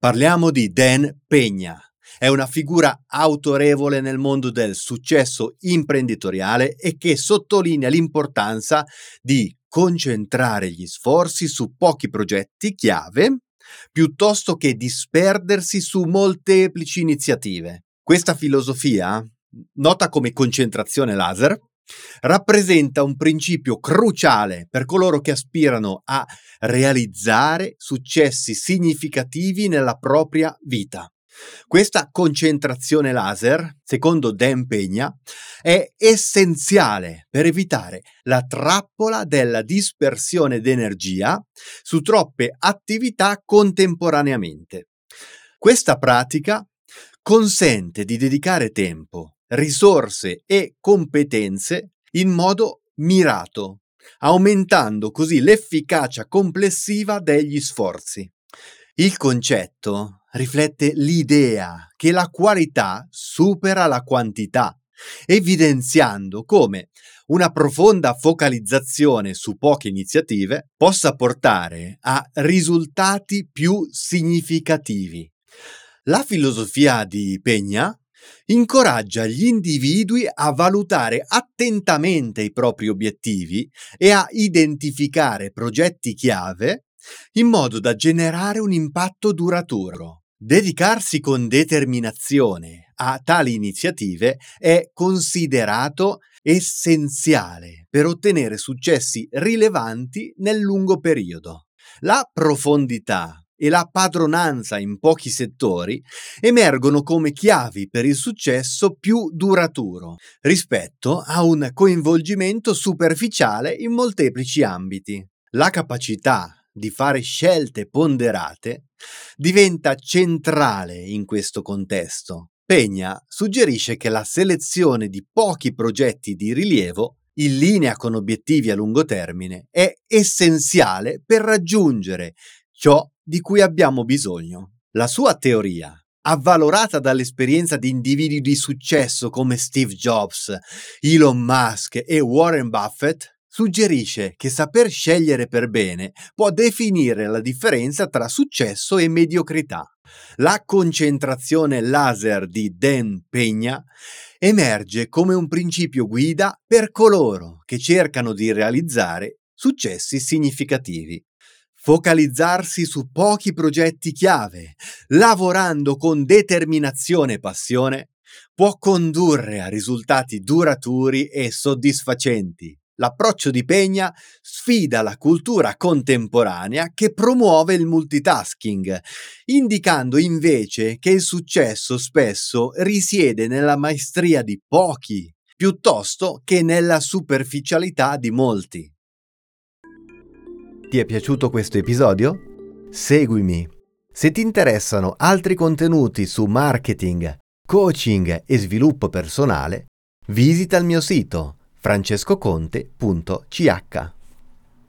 Parliamo di Dan Pegna. È una figura autorevole nel mondo del successo imprenditoriale e che sottolinea l'importanza di concentrare gli sforzi su pochi progetti chiave piuttosto che disperdersi su molteplici iniziative. Questa filosofia, nota come concentrazione laser, rappresenta un principio cruciale per coloro che aspirano a realizzare successi significativi nella propria vita. Questa concentrazione laser, secondo Dan Pegna, è essenziale per evitare la trappola della dispersione d'energia su troppe attività contemporaneamente. Questa pratica consente di dedicare tempo, risorse e competenze in modo mirato, aumentando così l'efficacia complessiva degli sforzi. Il concetto riflette l'idea che la qualità supera la quantità, evidenziando come una profonda focalizzazione su poche iniziative possa portare a risultati più significativi. La filosofia di Pegna incoraggia gli individui a valutare attentamente i propri obiettivi e a identificare progetti chiave in modo da generare un impatto duraturo. Dedicarsi con determinazione a tali iniziative è considerato essenziale per ottenere successi rilevanti nel lungo periodo. La profondità e la padronanza in pochi settori emergono come chiavi per il successo più duraturo rispetto a un coinvolgimento superficiale in molteplici ambiti. La capacità di fare scelte ponderate diventa centrale in questo contesto. Pegna suggerisce che la selezione di pochi progetti di rilievo in linea con obiettivi a lungo termine è essenziale per raggiungere ciò di cui abbiamo bisogno. La sua teoria, avvalorata dall'esperienza di individui di successo come Steve Jobs, Elon Musk e Warren Buffett, suggerisce che saper scegliere per bene può definire la differenza tra successo e mediocrità. La concentrazione laser di Dan Pegna emerge come un principio guida per coloro che cercano di realizzare successi significativi focalizzarsi su pochi progetti chiave, lavorando con determinazione e passione, può condurre a risultati duraturi e soddisfacenti. L'approccio di Pegna sfida la cultura contemporanea che promuove il multitasking, indicando invece che il successo spesso risiede nella maestria di pochi, piuttosto che nella superficialità di molti. Ti è piaciuto questo episodio? Seguimi. Se ti interessano altri contenuti su marketing, coaching e sviluppo personale, visita il mio sito francescoconte.ch.